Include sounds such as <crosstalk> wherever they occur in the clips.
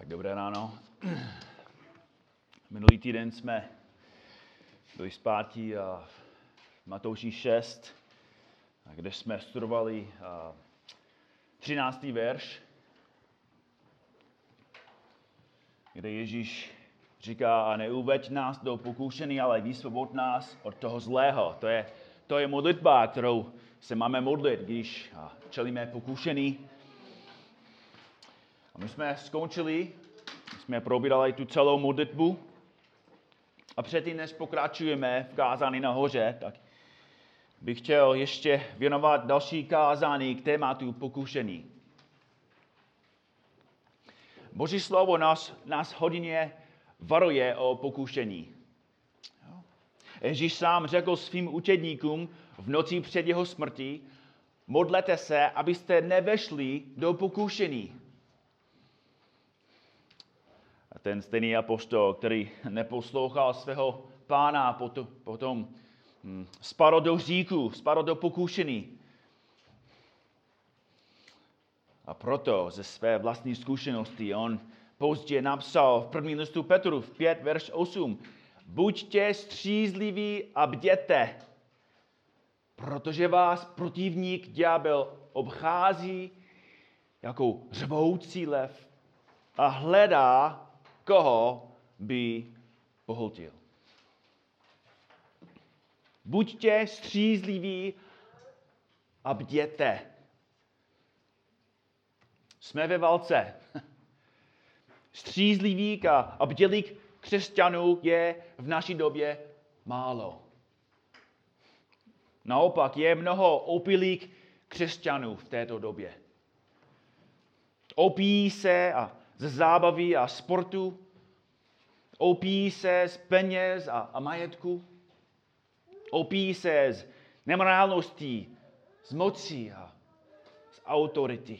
Tak dobré ráno. <clears throat> Minulý týden jsme byli zpátky v Matouši 6, kde jsme studovali 13. verš, kde Ježíš říká, a neuveď nás do pokušení, ale vysvobod nás od toho zlého. To je, to je modlitba, kterou se máme modlit, když čelíme pokušení. My jsme skončili, jsme probírali tu celou modlitbu. A předtím, než pokračujeme v kázání nahoře, tak bych chtěl ještě věnovat další kázání k tématu pokušení. Boží slovo nás, nás hodně varuje o pokušení. Ježíš sám řekl svým učedníkům v noci před jeho smrtí, modlete se, abyste nevešli do pokušení. Ten stejný apostol, který neposlouchal svého pána, potom, potom hm, spadl do říku, spadl do pokušení. A proto ze své vlastní zkušenosti on později napsal v první listu Petru v 5, verš 8, buďte střízliví a bděte, protože vás protivník ďábel obchází jako řvoucí lev a hledá, koho by pohltil. Buďte střízliví a bděte. Jsme ve válce. Střízlivých a bdělých křesťanů je v naší době málo. Naopak je mnoho opilých křesťanů v této době. Opíjí se a ze zábavy a sportu, opíjí se z peněz a, a majetku, opíjí se z nemorálností, z moci a z autority.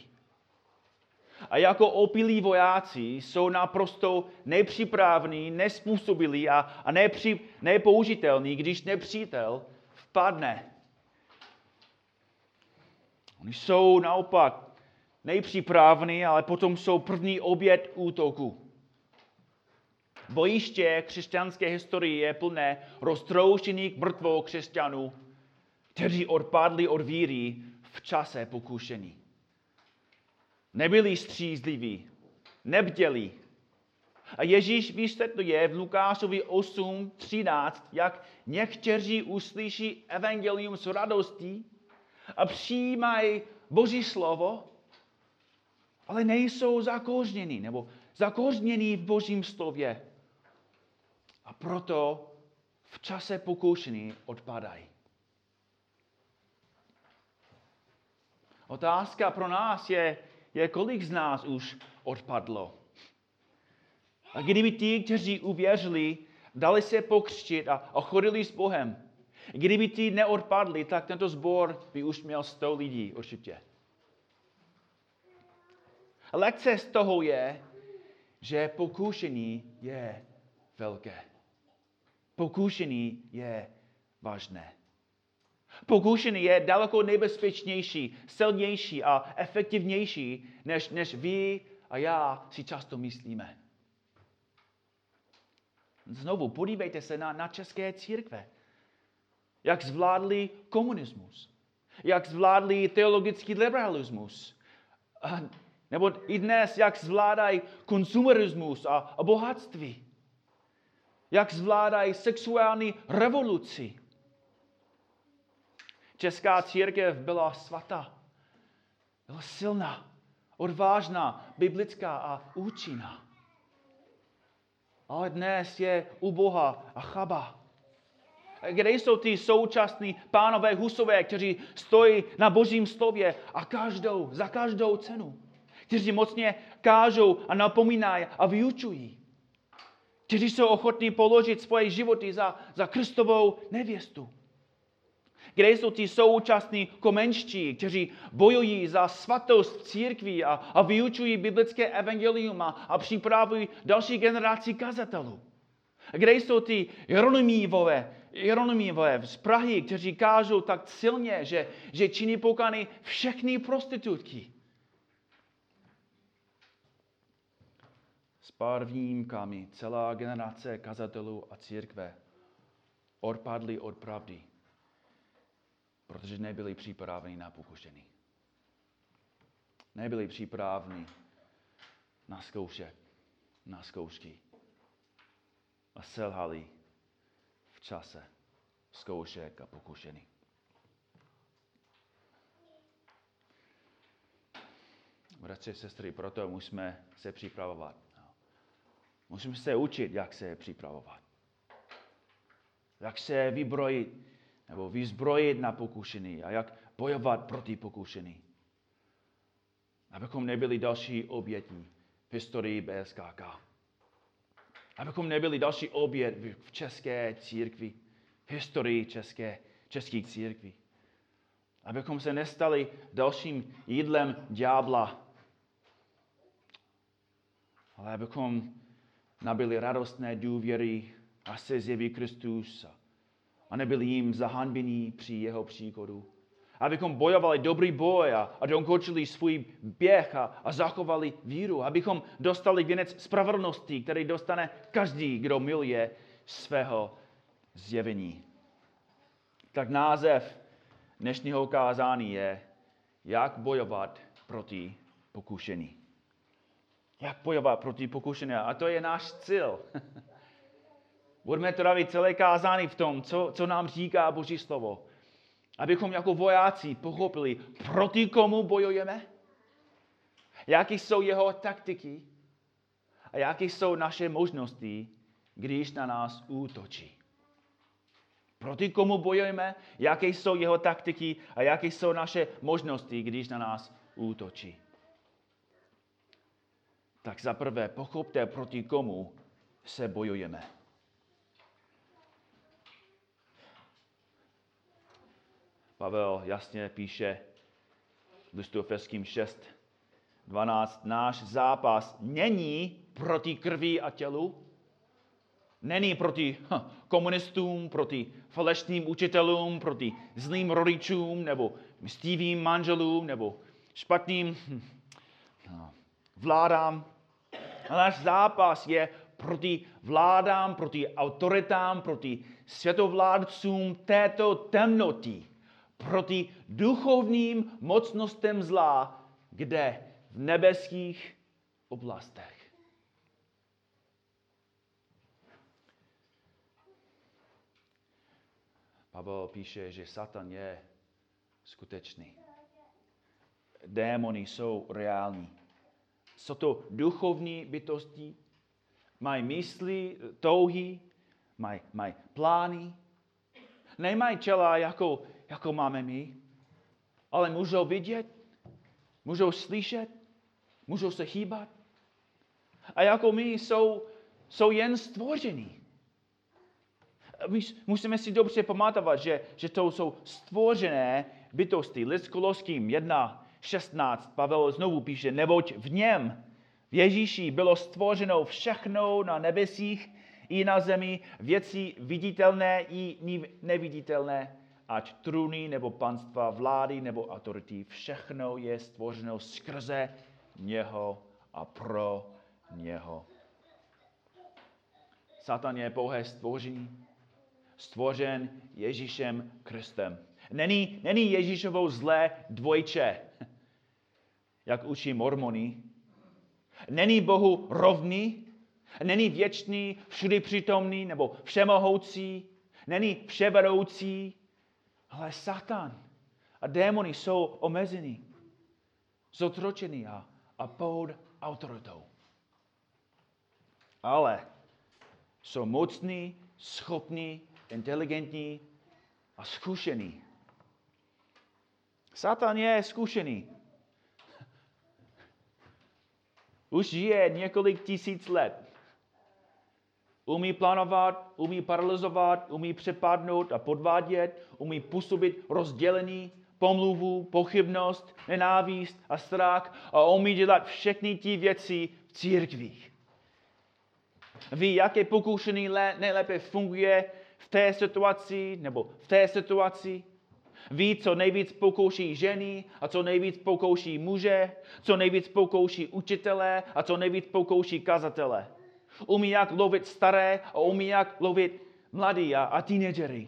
A jako opilí vojáci jsou naprosto nepřipravní, nespůsobilí a, a nepři, nepoužitelní, když nepřítel vpadne Oni jsou naopak nejpřípravní, ale potom jsou první oběd útoku. Bojiště křesťanské historie je plné roztroušených mrtvou křesťanů, kteří odpadli od víry v čase pokušení. Nebyli střízliví, nebděli. A Ježíš vysvětluje v Lukášovi 8.13, jak někteří uslyší evangelium s radostí, a přijímají Boží slovo, ale nejsou zakořnění nebo zakořnění v Božím slově. A proto v čase pokoušení odpadají. Otázka pro nás je, je, kolik z nás už odpadlo. A kdyby ti, kteří uvěřili, dali se pokřtit a, a chodili s Bohem, Kdyby ti neodpadli, tak tento sbor by už měl 100 lidí určitě. Lekce z toho je, že pokušení je velké. Pokušení je vážné. Pokušení je daleko nebezpečnější, silnější a efektivnější, než, než vy a já si často myslíme. Znovu, podívejte se na, na české církve jak zvládli komunismus, jak zvládli teologický liberalismus, nebo i dnes, jak zvládají konsumerismus a, bohatství, jak zvládají sexuální revoluci. Česká církev byla svatá, byla silná, odvážná, biblická a účinná. Ale dnes je uboha a chaba kde jsou ty současní pánové husové, kteří stojí na božím slově a každou, za každou cenu. Kteří mocně kážou a napomínají a vyučují. Kteří jsou ochotní položit svoje životy za, za Kristovou nevěstu. Kde jsou ti současní komenčtí, kteří bojují za svatost církví a, a vyučují biblické evangelium a, a připravují další generaci kazatelů. Kde jsou ty Jeronymívové, Jeronymové z Prahy, kteří kážou tak silně, že, že činí pokany všechny prostitutky? s pár výjimkami celá generace kazatelů a církve odpadli od pravdy, protože nebyli připraveni na pokušení. Nebyli připraveni na zkoušek, na zkoušky. A selhali v čase zkoušek a pokušení. Bratři, sestry, proto musíme se připravovat. Musíme se učit, jak se připravovat. Jak se vybrojit nebo vyzbrojit na pokušení a jak bojovat proti pokušení. Abychom nebyli další obětí v historii BSKK. Abychom nebyli další obět v české církvi, v historii české, českých církví. Abychom se nestali dalším jídlem ďábla, ale abychom nabili radostné důvěry a se zjeví Kristus a nebyli jim zahanbení při jeho příchodu. Abychom bojovali dobrý boj a, a dokončili svůj běh a, a zachovali víru. Abychom dostali věnec spravedlnosti, který dostane každý, kdo miluje svého zjevení. Tak název dnešního kázání je, jak bojovat proti pokušení. Jak bojovat proti pokušení. A to je náš cíl. <laughs> Budeme trávit celé kázání v tom, co, co nám říká Boží slovo. Abychom jako vojáci pochopili, proti komu bojujeme, jaké jsou jeho taktiky a jaké jsou naše možnosti, když na nás útočí. Proti komu bojujeme, jaké jsou jeho taktiky a jaké jsou naše možnosti, když na nás útočí. Tak za prvé pochopte, proti komu se bojujeme. Pavel jasně píše v listu Efeským 6, 12. Náš zápas není proti krvi a tělu, není proti komunistům, proti falešným učitelům, proti zlým rodičům, nebo mstivým manželům, nebo špatným hm, no, vládám. Náš zápas je proti vládám, proti autoritám, proti světovládcům této temnoty proti duchovním mocnostem zla, kde? V nebeských oblastech. Pavel píše, že Satan je skutečný. Démony jsou reální. Jsou to duchovní bytosti, mají mysli, touhy, mají, mají plány. Nemají čela jako jako máme my, ale můžou vidět, můžou slyšet, můžou se hýbat. A jako my jsou, jsou jen stvoření. My musíme si dobře pamatovat, že, že to jsou stvořené bytosti. List Koloským 1.16 Pavel znovu píše, neboť v něm, v Ježíši, bylo stvořeno všechno na nebesích i na zemi, věci viditelné i neviditelné, ať trůny nebo panstva, vlády nebo autority, všechno je stvořeno skrze něho a pro něho. Satan je pouhé stvoření, stvořen Ježíšem Kristem. Není, není Ježíšovou zlé dvojče, jak učí mormoni. Není Bohu rovný, není věčný, všudy přítomný nebo všemohoucí, není vševedoucí, ale Satan a démony jsou omezení, zotročení a, a pod autoritou. Ale jsou mocní, schopní, inteligentní a zkušení. Satan je zkušený. Už žije několik tisíc let. Umí plánovat, umí paralyzovat, umí přepadnout a podvádět, umí působit rozdělení, pomluvu, pochybnost, nenávist a strach a umí dělat všechny ty věci v církvích. Ví, jaké pokušení nejlépe funguje v té situaci nebo v té situaci. Ví, co nejvíc pokouší ženy a co nejvíc pokouší muže, co nejvíc pokouší učitele a co nejvíc pokouší kazatele. Umí, jak lovit staré a umí, jak lovit mladí a, a teenagery.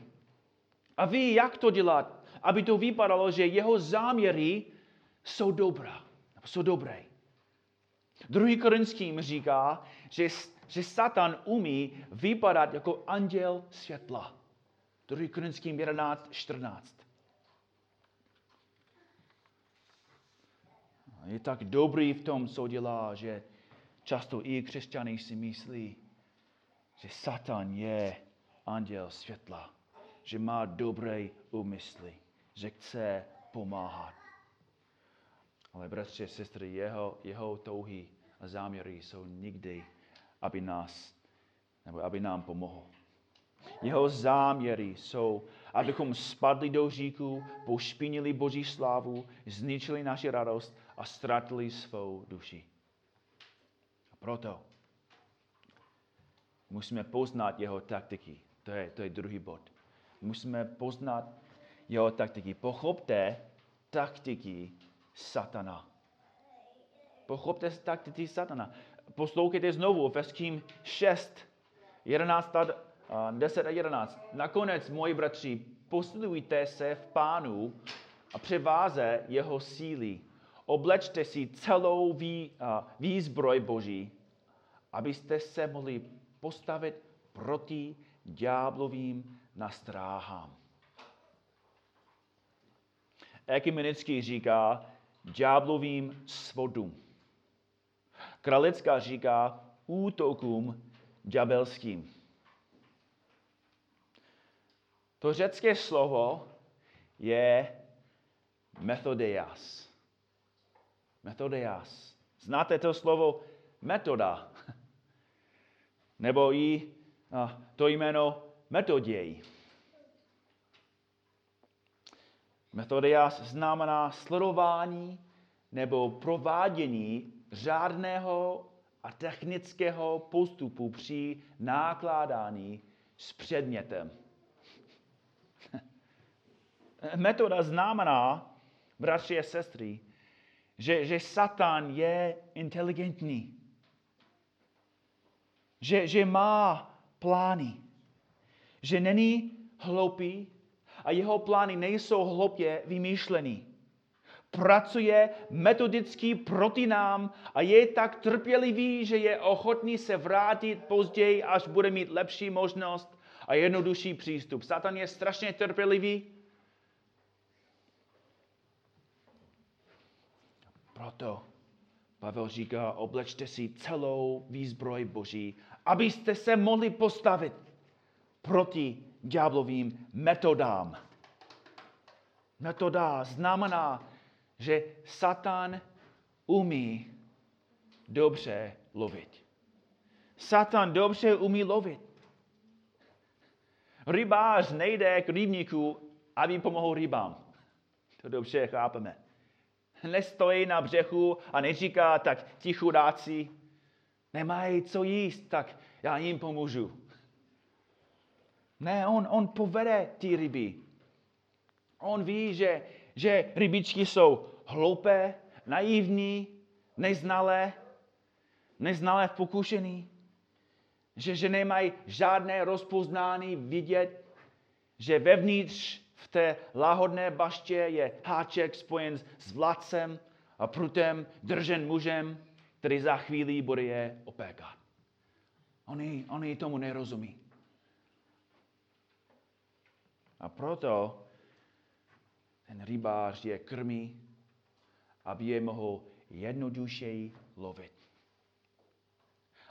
A ví, jak to dělat, aby to vypadalo, že jeho záměry jsou dobrá, jsou dobré. Druhý Korinským říká, že, že Satan umí vypadat jako anděl světla. Druhý Korinským 11, 14. Je tak dobrý v tom, co dělá, že často i křesťané si myslí, že Satan je anděl světla, že má dobré úmysly, že chce pomáhat. Ale bratři a sestry, jeho, jeho touhy a záměry jsou nikdy, aby nás, nebo aby nám pomohl. Jeho záměry jsou, abychom spadli do říku, pošpinili Boží slávu, zničili naši radost a ztratili svou duši. A proto musíme poznat jeho taktiky. To je, to je druhý bod. Musíme poznat jeho taktiky. Pochopte taktiky satana. Pochopte taktiky satana. Poslouchejte znovu, Efeským 6, 11, 10 a 11. Nakonec, moji bratři, posilujte se v pánu a převáze jeho síly. Oblečte si celou vý, výzbroj Boží, abyste se mohli postavit proti ďáblovým nastráhám. Ekymenický říká ďáblovým svodům. Kralická říká útokům ďábelským. To řecké slovo je methodeias. Methodeias. Znáte to slovo metoda? Nebo i to jméno metoděj. Metodias znamená sledování nebo provádění řádného a technického postupu při nákládání s předmětem. <laughs> Metoda znamená, bratři a sestry, že, že Satan je inteligentní. Že, že má plány. Že není hloupý a jeho plány nejsou hloupě vymýšlený. Pracuje metodicky proti nám a je tak trpělivý, že je ochotný se vrátit později, až bude mít lepší možnost a jednodušší přístup. Satan je strašně trpělivý. Proto Pavel říká, oblečte si celou výzbroj Boží, abyste se mohli postavit proti ďáblovým metodám. Metoda znamená, že Satan umí dobře lovit. Satan dobře umí lovit. Rybář nejde k rybníku, aby pomohl rybám. To dobře chápeme. Nestojí na břehu a neříká, tak ti chudáci nemají co jíst, tak já jim pomůžu. Ne, on, on povede ty ryby. On ví, že, že rybičky jsou hloupé, naivní, neznalé, neznalé v že, že nemají žádné rozpoznání vidět, že vevnitř v té láhodné baště je háček spojen s vládcem a prutem držen mužem, který za chvíli bude je opékat. Oni, oni tomu nerozumí. A proto ten rybář je krmí, aby je mohl jednodušeji lovit.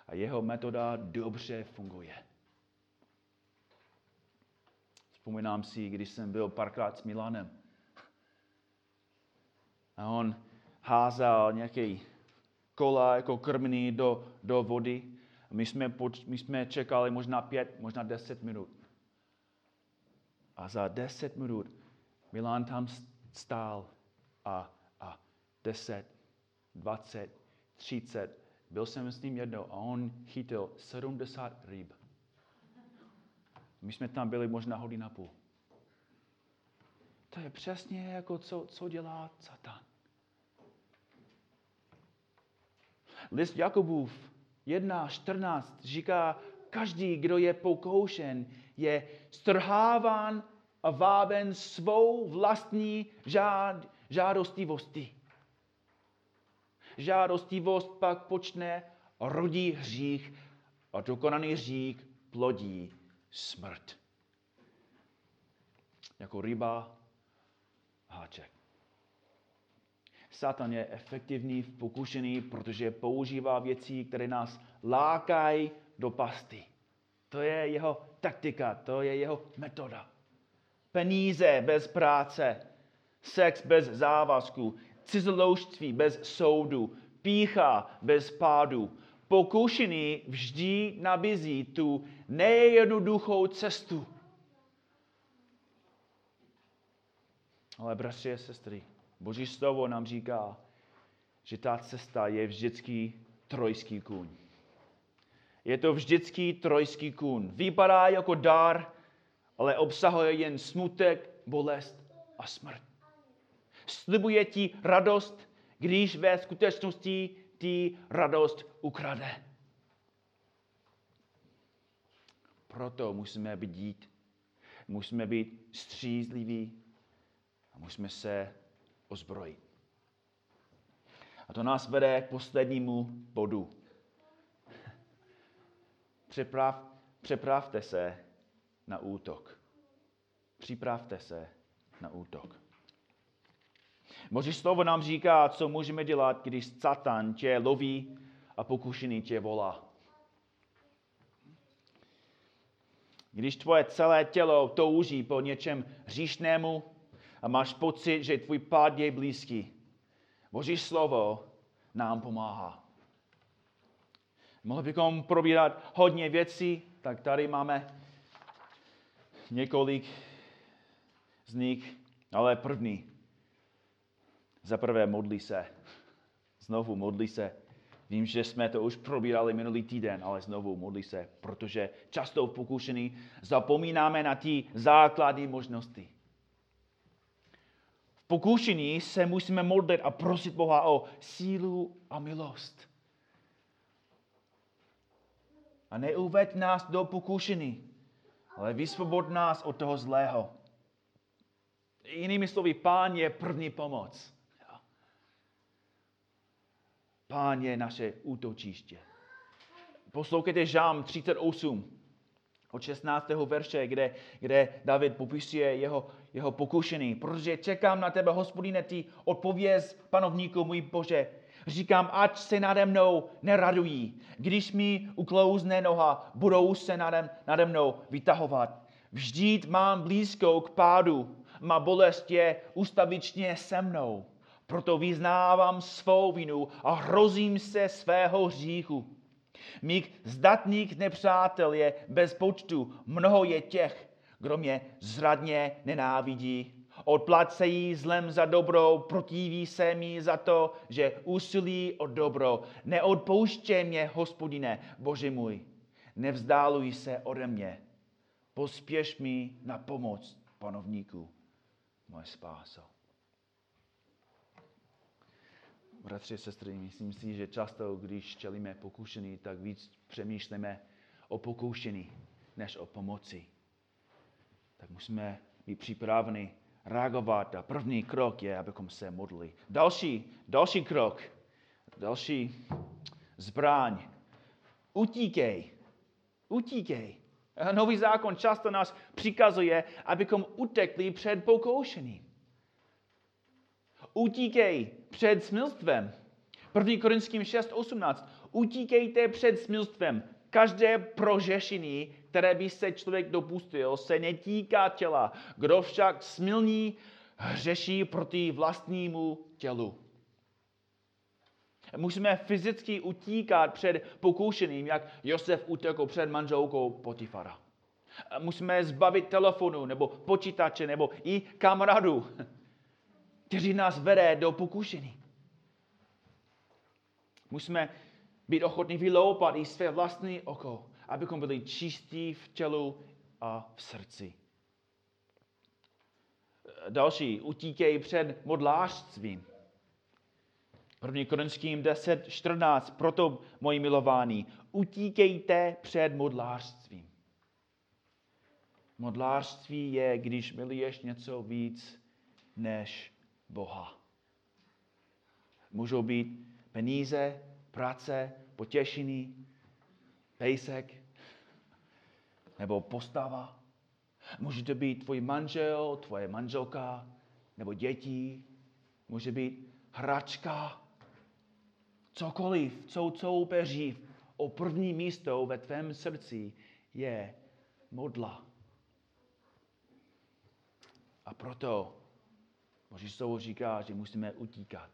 A jeho metoda dobře funguje. Vzpomínám si, když jsem byl párkrát s Milanem. A on házal nějaký kola jako krmný do, do vody. My jsme, my jsme čekali možná pět, možná deset minut. A za deset minut Milan tam stál a, a deset, dvacet, třicet. Byl jsem s ním jednou a on chytil 70 ryb. My jsme tam byli možná hodina půl. To je přesně jako co, co dělá Satan. List Jakubův 1.14 říká, každý, kdo je pokoušen, je strháván a váben svou vlastní žád, žádostivosti. Žádostivost pak počne rodí hřích a dokonaný hřích plodí smrt. Jako ryba háček. Satan je efektivní v pokušení, protože používá věci, které nás lákají do pasty. To je jeho taktika, to je jeho metoda. Peníze bez práce, sex bez závazku, cizoloužství bez soudu, pícha bez pádu. Pokušení vždy nabízí tu nejjednoduchou cestu. Ale bratři a sestry, Boží slovo nám říká, že ta cesta je vždycky trojský kůň. Je to vždycky trojský kůň. Vypadá jako dar, ale obsahuje jen smutek, bolest a smrt. Slibuje ti radost, když ve skutečnosti ti radost ukrade. Proto musíme být dít, musíme být střízliví a musíme se ozbrojit. A to nás vede k poslednímu bodu. Připrav, připravte se na útok. Připravte se na útok. Boží slovo nám říká, co můžeme dělat, když Satan tě loví a pokušený tě volá. Když tvoje celé tělo touží po něčem hříšnému a máš pocit, že tvůj pád je blízký, Boží slovo nám pomáhá. Mohli bychom probírat hodně věcí, tak tady máme několik z nich, ale první. Za prvé modlí se. Znovu modlí se. Vím, že jsme to už probírali minulý týden, ale znovu modlí se, protože často v pokušení zapomínáme na ty základní možnosti. V pokušení se musíme modlit a prosit Boha o sílu a milost. A neuved nás do pokušení, ale vysvobod nás od toho zlého. Jinými slovy, pán je první pomoc. Pán je naše útočiště. Poslouchejte Žám 38 od 16. verše, kde, kde David popisuje jeho, jeho pokušení. Protože čekám na tebe, hospodine, ty odpověz panovníku můj Bože. Říkám, ať se nade mnou neradují. Když mi uklouzne noha, budou se nade, nade mnou vytahovat. Vždyť mám blízko k pádu, má bolest je ustavičně se mnou. Proto vyznávám svou vinu a hrozím se svého hříchu. Mých zdatných nepřátel je bez počtu, mnoho je těch, kdo mě zradně nenávidí. Odplacejí zlem za dobro, protiví se mi za to, že usilí o dobro. Neodpouště mě, hospodine, Bože můj. Nevzdáluj se ode mě. Pospěš mi na pomoc, panovníku, moje spáso. Bratři sestry, myslím si, že často, když čelíme pokušení, tak víc přemýšlíme o pokoušení, než o pomoci. Tak musíme být připraveni reagovat a první krok je, abychom se modlili. Další, další krok, další zbraň. Utíkej. Utíkej. Nový zákon často nás přikazuje, abychom utekli před pokoušením. Utíkej před smilstvem. 1. Korinským 6.18. Utíkejte před smilstvem. Každé prožešení, které by se člověk dopustil, se netýká těla. Kdo však smilní, hřeší proti vlastnímu tělu. Musíme fyzicky utíkat před pokoušením, jak Josef utekl před manželkou Potifara. Musíme zbavit telefonu, nebo počítače, nebo i kamarádu, kteří nás vede do pokušení. Musíme být ochotní vyloupat i své vlastní oko, abychom byli čistí v tělu a v srdci. další, utíkej před modlářstvím. 1. Korinským 10, 14, proto, moji milování, utíkejte před modlářstvím. Modlářství je, když miluješ něco víc než Boha. Můžou být peníze, práce, potěšení, pejsek nebo postava. Může to být tvůj manžel, tvoje manželka, nebo děti. Může být hračka. Cokoliv, co soupeří o první místo ve tvém srdci je modla. A proto Boží slovo říká, že musíme utíkat.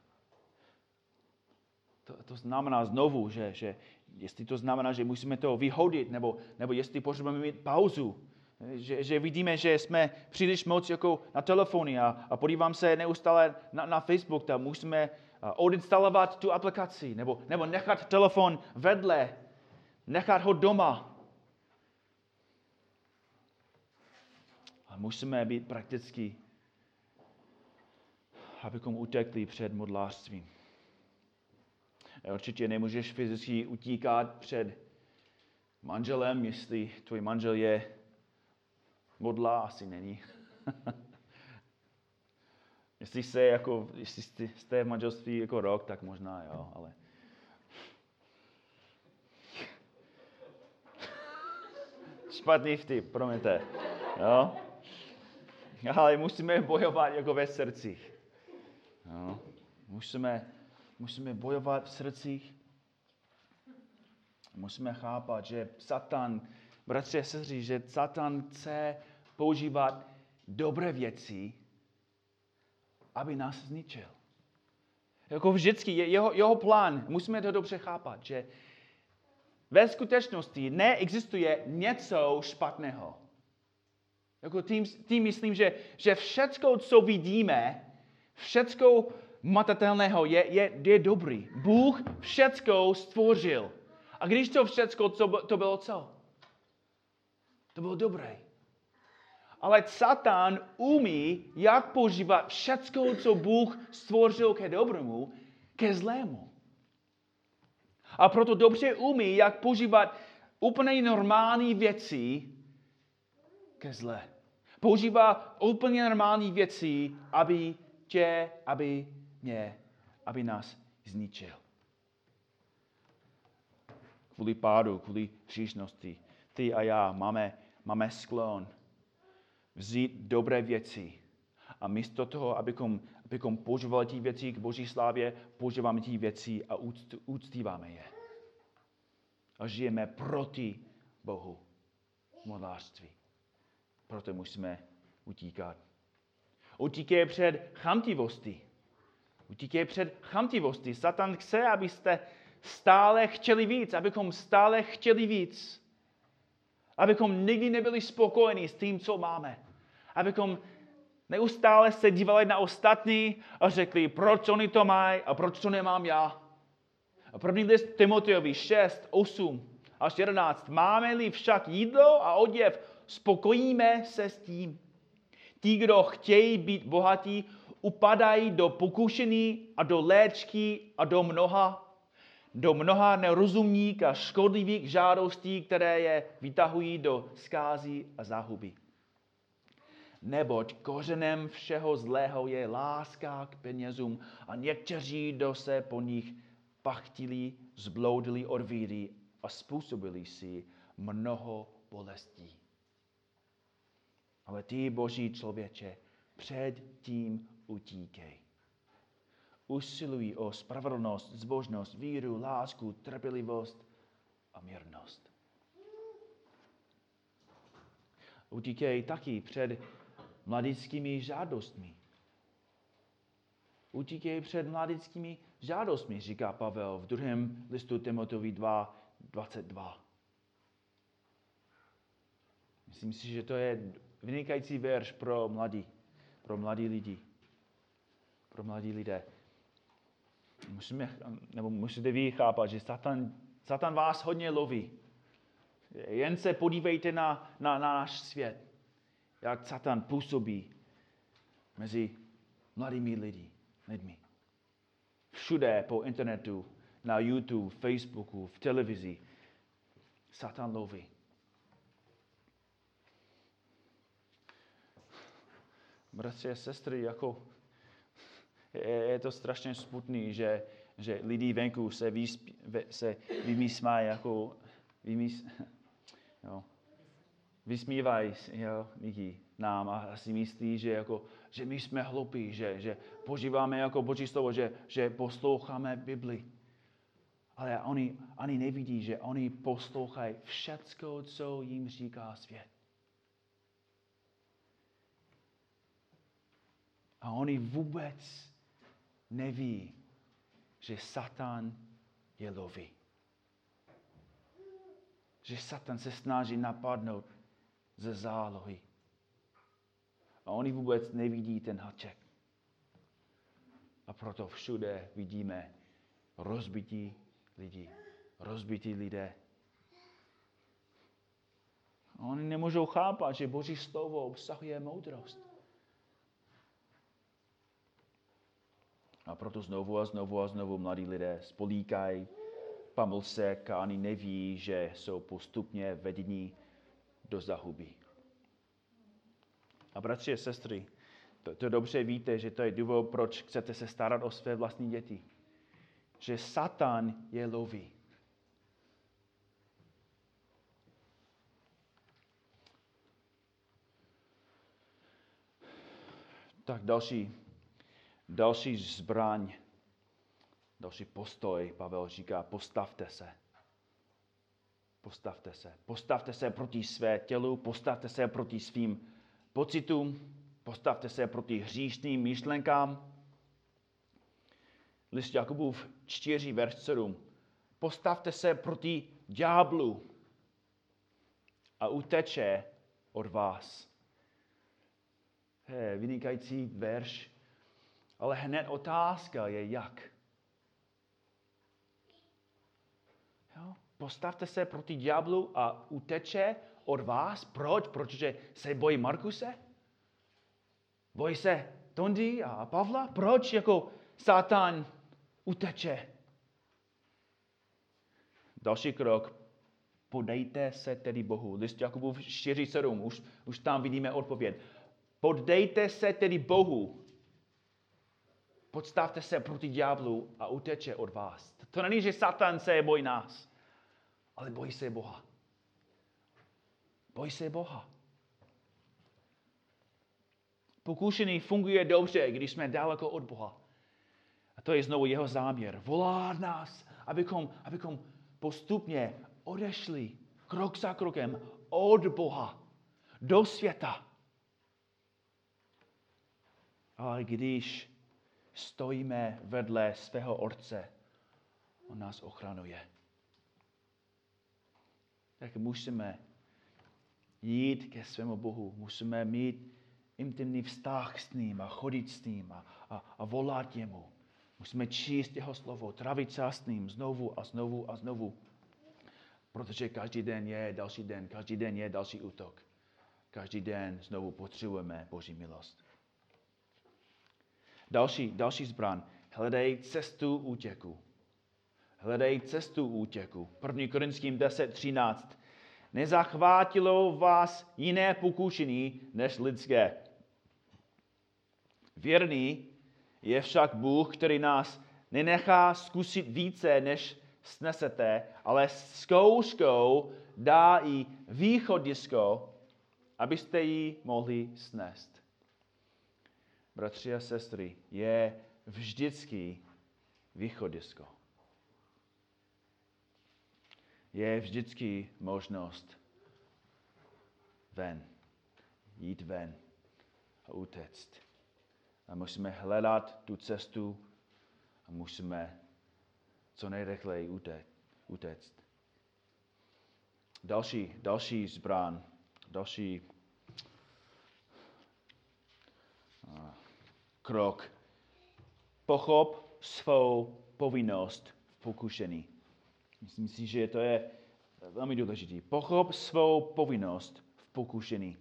To, to znamená znovu, že, že jestli to znamená, že musíme to vyhodit, nebo, nebo jestli potřebujeme mít pauzu, že, že vidíme, že jsme příliš moc jako na telefony a, a podívám se neustále na, na Facebook, tam musíme odinstalovat tu aplikaci, nebo, nebo nechat telefon vedle, nechat ho doma. A musíme být prakticky, abychom utekli před modlářstvím. Určitě nemůžeš fyzicky utíkat před manželem, jestli tvůj manžel je modla, asi není. <laughs> jestli jste, jako, jestli jste v manželství jako rok, tak možná jo, ale... <laughs> Špatný vtip, promiňte. Jo? Ale musíme bojovat jako ve srdcích. Jo? Musíme musíme bojovat v srdcích. Musíme chápat, že Satan, bratři a sestry, že Satan chce používat dobré věci, aby nás zničil. Jako vždycky, jeho, jeho plán, musíme to dobře chápat, že ve skutečnosti neexistuje něco špatného. Jako tím, tím myslím, že, že všecko, co vidíme, všecko, matatelného je, je, je dobrý. Bůh všecko stvořil. A když to všecko, to, to bylo co? To bylo dobré. Ale Satan umí, jak používat všecko, co Bůh stvořil ke dobrému, ke zlému. A proto dobře umí, jak používat úplně normální věci ke zlé. Používá úplně normální věci, aby tě, aby mě, aby nás zničil. Kvůli pádu, kvůli příšnosti. Ty a já máme, máme sklon vzít dobré věci a místo toho, abychom, abychom používali ty věci k boží slávě, používáme ty věci a úctíváme je. A žijeme proti Bohu v modlářství. Proto musíme utíkat. Utíkej před chamtivostí. Utíkej před chamtivostí. Satan chce, abyste stále chtěli víc, abychom stále chtěli víc. Abychom nikdy nebyli spokojeni s tím, co máme. Abychom neustále se dívali na ostatní a řekli, proč oni to mají a proč to nemám já. A první list Timoteovi 6, 8 až 11. Máme-li však jídlo a oděv, spokojíme se s tím. Ti, kdo chtějí být bohatí, upadají do pokušení a do léčky a do mnoha, do mnoha nerozumník a škodlivých žádostí, které je vytahují do skází a záhuby. Neboť kořenem všeho zlého je láska k penězům a někteří, kdo se po nich pachtili, zbloudili od víry a způsobili si mnoho bolestí. Ale ty, boží člověče, před tím utíkej. Usiluj o spravedlnost, zbožnost, víru, lásku, trpělivost a mírnost. Utíkej taky před mladickými žádostmi. Utíkej před mladickými žádostmi, říká Pavel v druhém listu Timotovi 2, 22. Myslím si, že to je vynikající verš pro mladí, pro mladí lidi pro mladí lidé. Musíme, nebo musíte vy chápat, že Satan, Satan vás hodně loví. Jen se podívejte na, na, náš svět, jak Satan působí mezi mladými lidi, lidmi. Všude po internetu, na YouTube, Facebooku, v televizi. Satan loví. Bratři a sestry, jako je, je to strašně smutný, že, že lidi venku se, se vymýsmají jako vymys, jo, vysmívají jo, lidi nám a si myslí, že, jako, že my jsme hloupí, že, že požíváme jako Boží slovo, že, že posloucháme Bibli. Ale oni ani nevidí, že oni poslouchají všecko, co jim říká svět. Oni vůbec neví, že Satan je loví. Že Satan se snaží napadnout ze zálohy. A oni vůbec nevidí ten haček. A proto všude vidíme rozbití lidi, rozbití lidé. A oni nemůžou chápat, že Boží slovo obsahuje moudrost. A proto znovu a znovu a znovu mladí lidé spolíkají pamlsek a ani neví, že jsou postupně vedení do zahuby. A bratři a sestry, to, to dobře víte, že to je důvod, proč chcete se starat o své vlastní děti. Že Satan je loví. Tak další, další zbraň, další postoj, Pavel říká, postavte se. Postavte se. Postavte se proti své tělu, postavte se proti svým pocitům, postavte se proti hříšným myšlenkám. List Jakubův 4, verš 7. Postavte se proti ďáblu a uteče od vás. Je vynikající verš, ale hned otázka je jak. Jo? Postavte se proti ďáblu a uteče od vás. Proč? Protože se bojí Markuse? Bojí se Tondy a Pavla? Proč jako Satan uteče? Další krok. Podejte se tedy Bohu. List Jakubův 4.7. Už, už tam vidíme odpověď. Podejte se tedy Bohu. Podstavte se proti ďáblu a uteče od vás. To není, že Satan se bojí nás, ale bojí se Boha. Boj se Boha. Pokušení funguje dobře, když jsme daleko od Boha. A to je znovu jeho záměr. Volá nás, abychom, abychom postupně odešli krok za krokem od Boha do světa. Ale když stojíme vedle svého Otce, on nás ochranuje. Tak musíme jít ke svému Bohu. Musíme mít intimní vztah s ním a chodit s ním a, a, a volat jemu. Musíme číst jeho slovo, travit čas s ním znovu a znovu a znovu. Protože každý den je další den, každý den je další útok. Každý den znovu potřebujeme Boží milost. Další, další zbran. Hledej cestu útěku. Hledej cestu útěku. 1. Korinským 10, 13 nezachvátilo vás jiné pokušení než lidské. Věrný je však Bůh, který nás nenechá zkusit více, než snesete, ale zkouškou dá i východisko, abyste ji mohli snést. Bratři a sestry, je vždycky východisko je vždycky možnost ven, jít ven a utéct. A musíme hledat tu cestu a musíme co nejrychleji utéct. Další, další zbrán, další krok. Pochop svou povinnost v pokušení. Myslím si, že to je velmi důležité. Pochop svou povinnost v pokušení.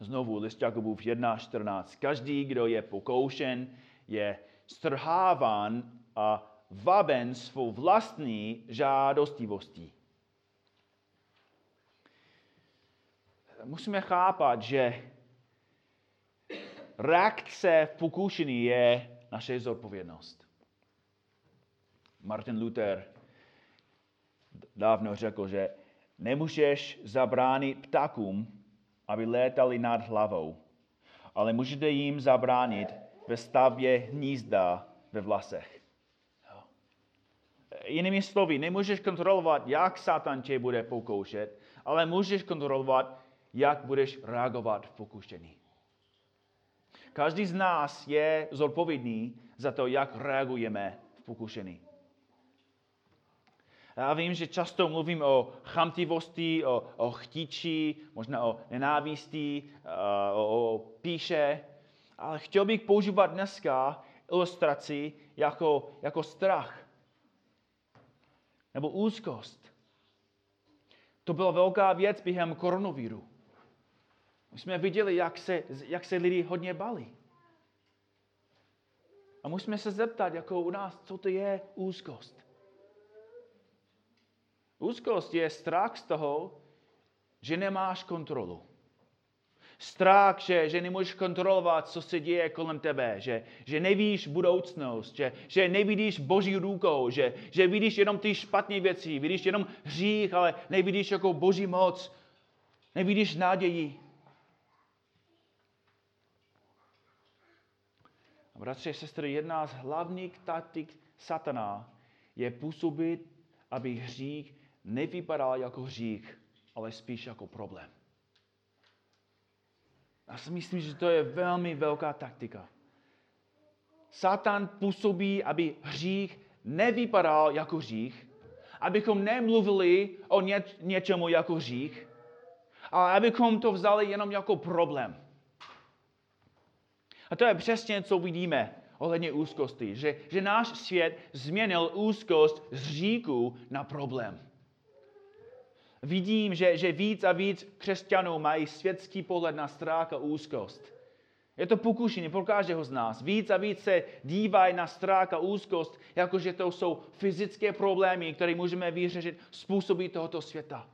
Znovu list Jakubův 1.14. Každý, kdo je pokoušen, je strháván a vaben svou vlastní žádostivostí. Musíme chápat, že reakce pokušení je naše zodpovědnost. Martin Luther dávno řekl, že nemůžeš zabránit ptakům, aby létali nad hlavou, ale můžete jim zabránit ve stavbě hnízda ve vlasech. Jinými slovy, nemůžeš kontrolovat, jak Satan tě bude pokoušet, ale můžeš kontrolovat, jak budeš reagovat v pokušení. Každý z nás je zodpovědný za to, jak reagujeme v pokušení. Já vím, že často mluvím o chamtivosti, o, o chtíči, možná o nenávisti, o, o píše, ale chtěl bych používat dneska ilustraci jako, jako strach nebo úzkost. To byla velká věc během koronaviru. My jsme viděli, jak se, jak se lidi hodně bali. A musíme se zeptat, jako u nás, co to je úzkost. Úzkost je strach z toho, že nemáš kontrolu. Strach, že, že nemůžeš kontrolovat, co se děje kolem tebe, že, že nevíš budoucnost, že, že nevidíš Boží rukou, že, že vidíš jenom ty špatné věci, vidíš jenom hřích, ale nevidíš jako Boží moc, nevidíš naději. A bratři a sestry, jedna z hlavních taktik satana je působit, aby hřích nevypadal jako hřích, ale spíš jako problém. Já si myslím, že to je velmi velká taktika. Satan působí, aby hřích nevypadal jako hřích, abychom nemluvili o ně, něčemu jako hřích, ale abychom to vzali jenom jako problém. A to je přesně, co vidíme ohledně úzkosti, že, že náš svět změnil úzkost z hříku na problém. Vidím, že, že víc a víc křesťanů mají světský pohled na strach a úzkost. Je to pokušení pro každého z nás. Víc a víc se dívají na strach a úzkost, jakože to jsou fyzické problémy, které můžeme vyřešit způsoby tohoto světa.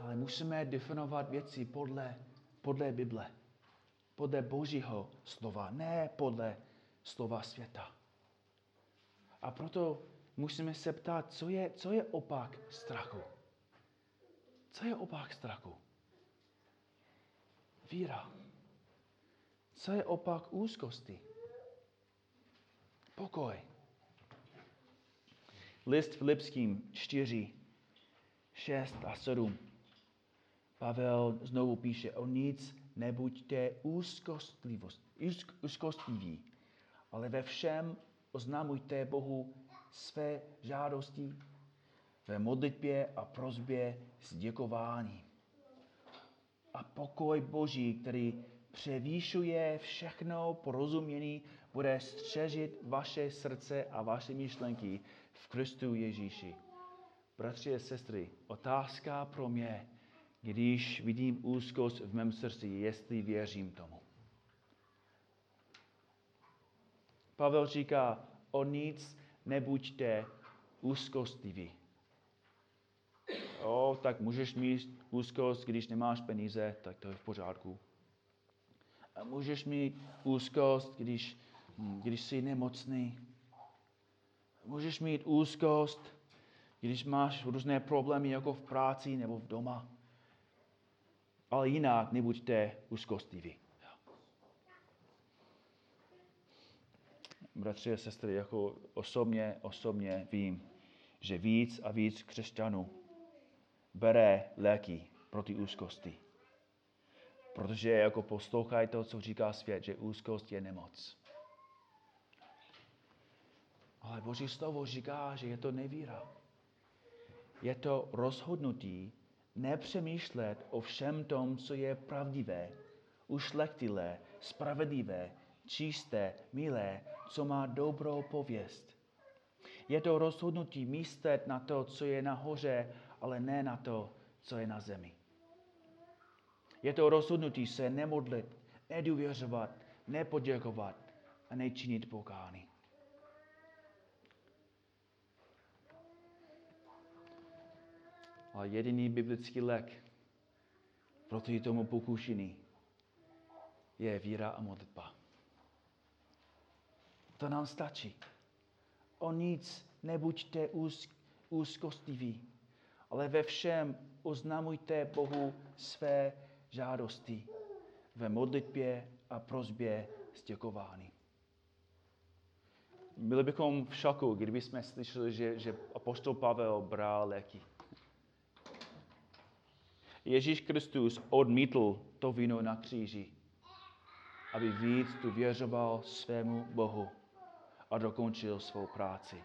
Ale musíme definovat věci podle, podle Bible, podle Božího slova, ne podle slova světa. A proto musíme se ptát, co je, co je opak strachu. Co je opak strachu? Víra. Co je opak úzkosti? Pokoj. List Filipským 4, 6 a 7. Pavel znovu píše, o nic nebuďte úzkostliví, ale ve všem oznamujte Bohu své žádosti ve modlitbě a prozbě s děkováním. A pokoj Boží, který převýšuje všechno porozumění, bude střežit vaše srdce a vaše myšlenky v Kristu Ježíši. Bratři a sestry, otázka pro mě, když vidím úzkost v mém srdci, jestli věřím tomu. Pavel říká, o nic nebuďte úzkostiví. O, tak můžeš mít úzkost, když nemáš peníze, tak to je v pořádku. A můžeš mít úzkost, když, když jsi nemocný. Můžeš mít úzkost, když máš různé problémy jako v práci nebo v doma. Ale jinak nebuďte úzkostiví. bratři a sestry, jako osobně, osobně vím, že víc a víc křesťanů bere léky proti úzkosti. Protože jako poslouchají to, co říká svět, že úzkost je nemoc. Ale Boží slovo říká, že je to nevíra. Je to rozhodnutí nepřemýšlet o všem tom, co je pravdivé, ušlechtilé, spravedlivé, čisté, milé, co má dobrou pověst. Je to rozhodnutí myslet na to, co je nahoře, ale ne na to, co je na zemi. Je to rozhodnutí se nemodlit, nedůvěřovat, nepoděkovat a nečinit pokání. A jediný biblický lék proti tomu pokušení je víra a modlitba. To nám stačí. O nic nebuďte úzk, úzkostiví, ale ve všem oznamujte Bohu své žádosti ve modlitbě a prozbě s děkování. Byli bychom v šoku, kdyby jsme slyšeli, že, že apostol Pavel bral léky. Ježíš Kristus odmítl to víno na kříži, aby víc tu věřoval svému Bohu a dokončil svou práci.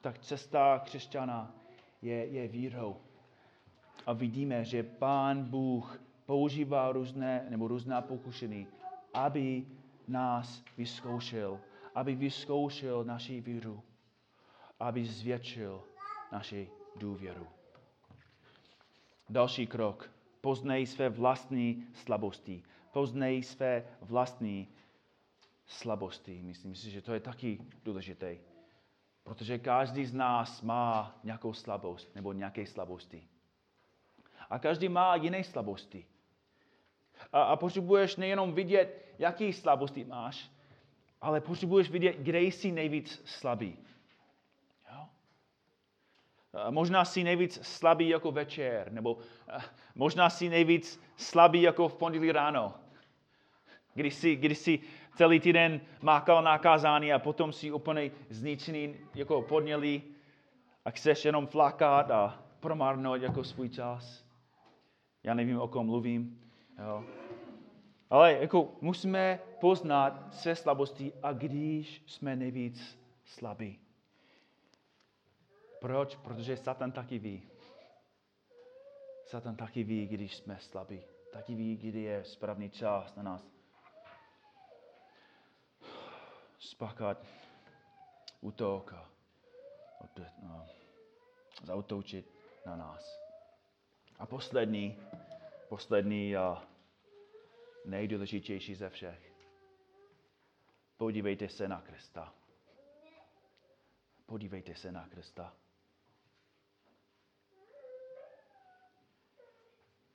Tak cesta křesťana je, je vírou. A vidíme, že Pán Bůh používá různé nebo různá pokušení, aby nás vyzkoušel, aby vyzkoušel naši víru, aby zvětšil naši důvěru. Další krok. Poznej své vlastní slabosti. Poznej své vlastní slabosti. Myslím si, že to je taky důležité. Protože každý z nás má nějakou slabost nebo nějaké slabosti. A každý má jiné slabosti. A, a potřebuješ nejenom vidět, jaký slabosti máš, ale potřebuješ vidět, kde jsi nejvíc slabý. A možná jsi nejvíc slabý jako večer, nebo možná jsi nejvíc slabý jako v pondělí ráno. Když jsi, když jsi celý týden mákal na kázání a potom si úplně zničený jako podnělý a chceš jenom flakat a promarnout jako svůj čas. Já nevím, o kom mluvím. Jo. Ale jako musíme poznat své slabosti a když jsme nejvíc slabí. Proč? Protože Satan taky ví. Satan taky ví, když jsme slabí. Taky ví, kdy je správný čas na nás spakat útok a no, zautočit na nás. A poslední, poslední a nejdůležitější ze všech. Podívejte se na Krista. Podívejte se na Krista.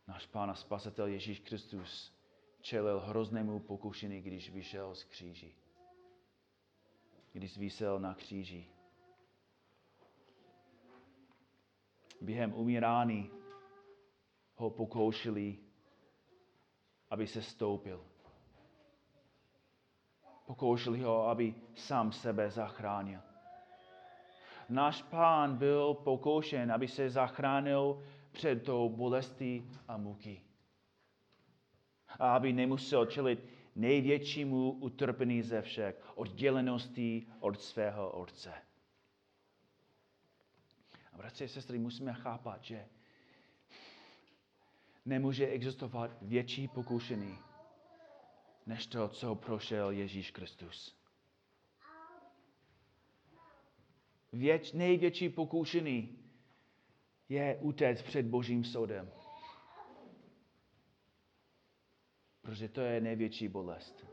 Náš Pán a Spasitel Ježíš Kristus čelil hroznému pokušení, když vyšel z kříži. Když vysel na kříži. Během umírání ho pokoušeli, aby se stoupil. Pokoušeli ho, aby sám sebe zachránil. Náš pán byl pokoušen, aby se zachránil před tou bolestí a muky. A aby nemusel čelit největšímu utrpení ze všech, oddělenosti od svého otce. A bratři a sestry, musíme chápat, že nemůže existovat větší pokušení, než to, co prošel Ježíš Kristus. Věč, největší pokušení je utéct před Božím soudem. Protože to je největší bolest.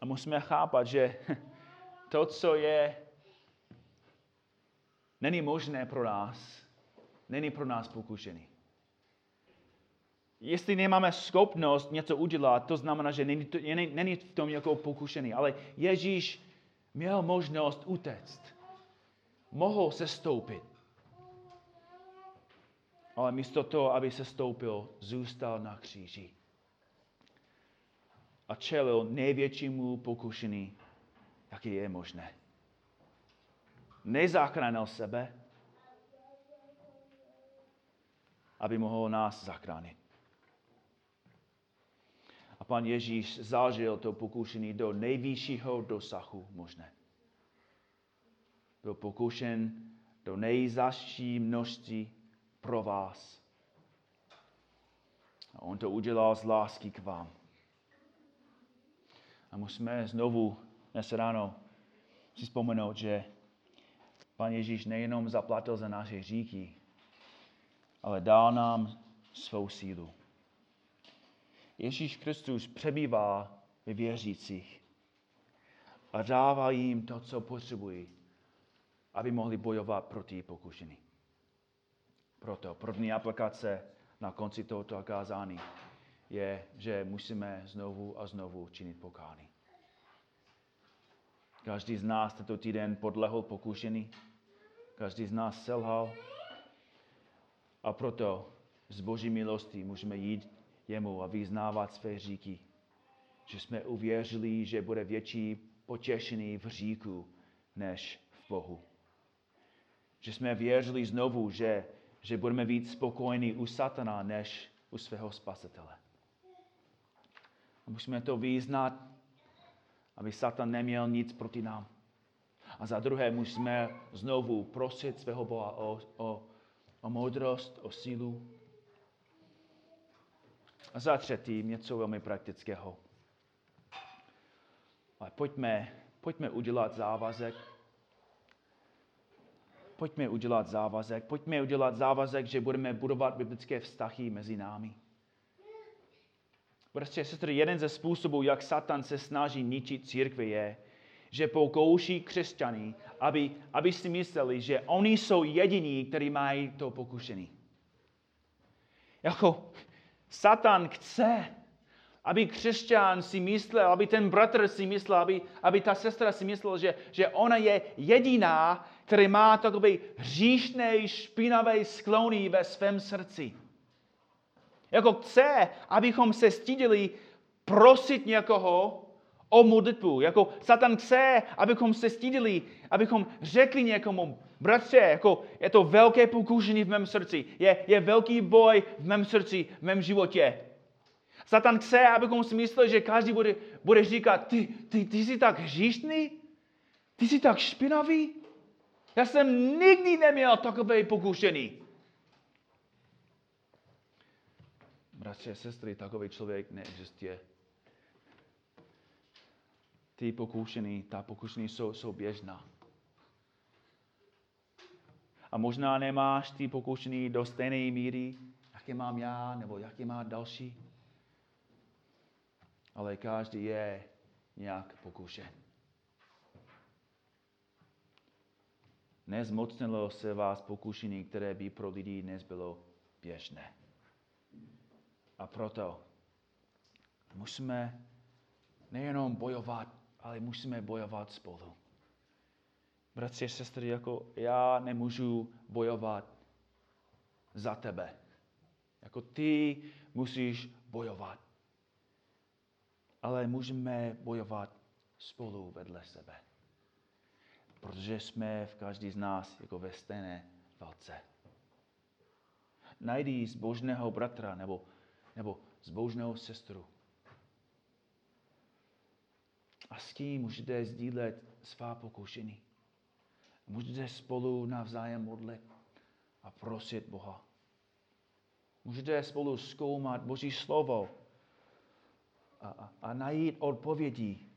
A musíme chápat, že <laughs> to, co je, není možné pro nás, není pro nás pokušený. Jestli nemáme schopnost něco udělat, to znamená, že není, to, není, není v tom jako pokušený. Ale Ježíš měl možnost utéct. Mohl se stoupit. Ale místo toho, aby se stoupil, zůstal na kříži. A čelil největšímu pokušení, jaký je možné. Nezachránil sebe, aby mohl nás zachránit. A pan Ježíš zažil to pokušení do nejvyššího dosahu možné. Byl pokušen do nejzaší množství pro vás. A on to udělal z lásky k vám. A musíme znovu dnes ráno si vzpomenout, že Pan Ježíš nejenom zaplatil za naše říky, ale dal nám svou sílu. Ježíš Kristus přebývá ve věřících a dává jim to, co potřebují, aby mohli bojovat proti pokušení. Proto první aplikace na konci tohoto kázání je, že musíme znovu a znovu činit pokání. Každý z nás tento týden podlehl pokušení, každý z nás selhal a proto z boží milosti můžeme jít jemu a vyznávat své říky. Že jsme uvěřili, že bude větší potěšený v říku než v Bohu. Že jsme věřili znovu, že, že budeme víc spokojení u satana než u svého spasitele. Musíme to vyznat, aby Satan neměl nic proti nám. A za druhé musíme znovu prosit svého Boha o, o, o moudrost, o sílu. A za třetí něco velmi praktického. Ale pojďme, pojďme udělat závazek. Pojďme udělat závazek. Pojďme udělat závazek, že budeme budovat biblické vztahy mezi námi. Prostě, sestry, jeden ze způsobů, jak Satan se snaží ničit církve, je, že pokouší křesťany, aby, aby si mysleli, že oni jsou jediní, kteří mají to pokušení. Jako Satan chce, aby křesťan si myslel, aby ten bratr si myslel, aby, aby ta sestra si myslel, že, že ona je jediná, který má takové hříšné, špinavé sklony ve svém srdci. Jako chce, abychom se stydili prosit někoho o modlitbu. Jako Satan chce, abychom se stydili, abychom řekli někomu, bratře, jako je to velké pokušení v mém srdci, je, je velký boj v mém srdci, v mém životě. Satan chce, abychom si mysleli, že každý bude, bude říkat, ty, ty, ty jsi tak hříšný? Ty jsi tak špinavý? Já jsem nikdy neměl takové pokušení. Bratře, sestry, takový člověk neexistuje. Ty pokušení, ta pokušení jsou, jsou běžná. A možná nemáš ty pokušení do stejné míry, jaké mám já, nebo jaké má další. Ale každý je nějak pokušen. Nezmocnilo se vás pokušení, které by pro lidi dnes bylo běžné. A proto musíme nejenom bojovat, ale musíme bojovat spolu. Bratři a sestry, jako já nemůžu bojovat za tebe. Jako ty musíš bojovat. Ale můžeme bojovat spolu vedle sebe. Protože jsme v každý z nás jako ve stejné válce. Najdi zbožného bratra nebo nebo zbožnou sestru. A s tím můžete sdílet svá pokušení. Můžete spolu navzájem modlit a prosit Boha. Můžete spolu zkoumat Boží slovo a, a, a najít odpovědi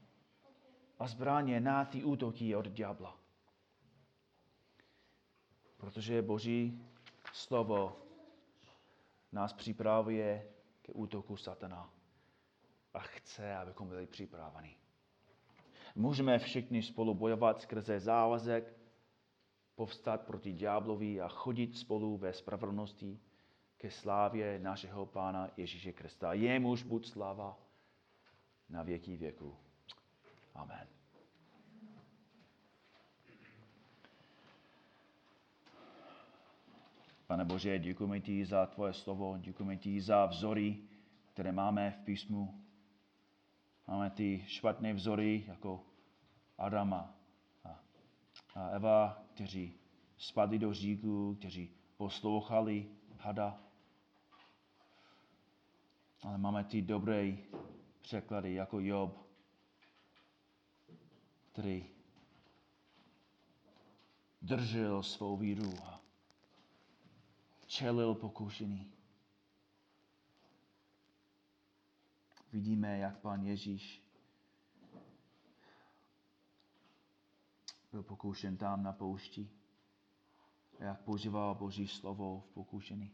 a zbraně na ty útoky od ďábla. Protože Boží slovo nás připravuje ke útoku satana a chce, abychom byli připraveni. Můžeme všichni spolu bojovat skrze závazek, povstat proti ďáblovi a chodit spolu ve spravedlnosti ke slávě našeho Pána Ježíše Krista. Jemuž buď sláva na věky věku. Amen. Pane Bože, děkujeme ti za tvoje slovo, děkujeme ti za vzory, které máme v písmu. Máme ty špatné vzory jako Adama a Eva, kteří spadli do říku, kteří poslouchali hada. Ale máme ty dobré překlady jako Job, který držel svou víru a čelil pokušení. Vidíme, jak pan Ježíš byl pokoušen tam na poušti. jak používal Boží slovo v pokušení.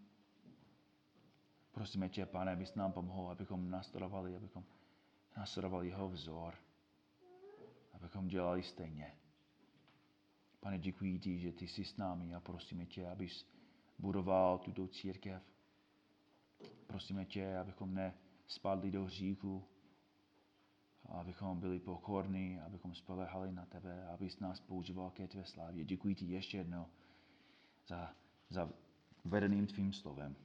Prosíme tě, pane, abys nám pomohl, abychom nastudovali, abychom nastudovali jeho vzor, abychom dělali stejně. Pane, děkuji ti, že ty jsi s námi a prosíme tě, abys budoval tuto církev. Prosíme tě, abychom nespadli do hříchu, abychom byli pokorní, abychom spolehali na tebe, abys nás používal ke tvé slávě. Děkuji ti ještě jednou za, za vedeným tvým slovem.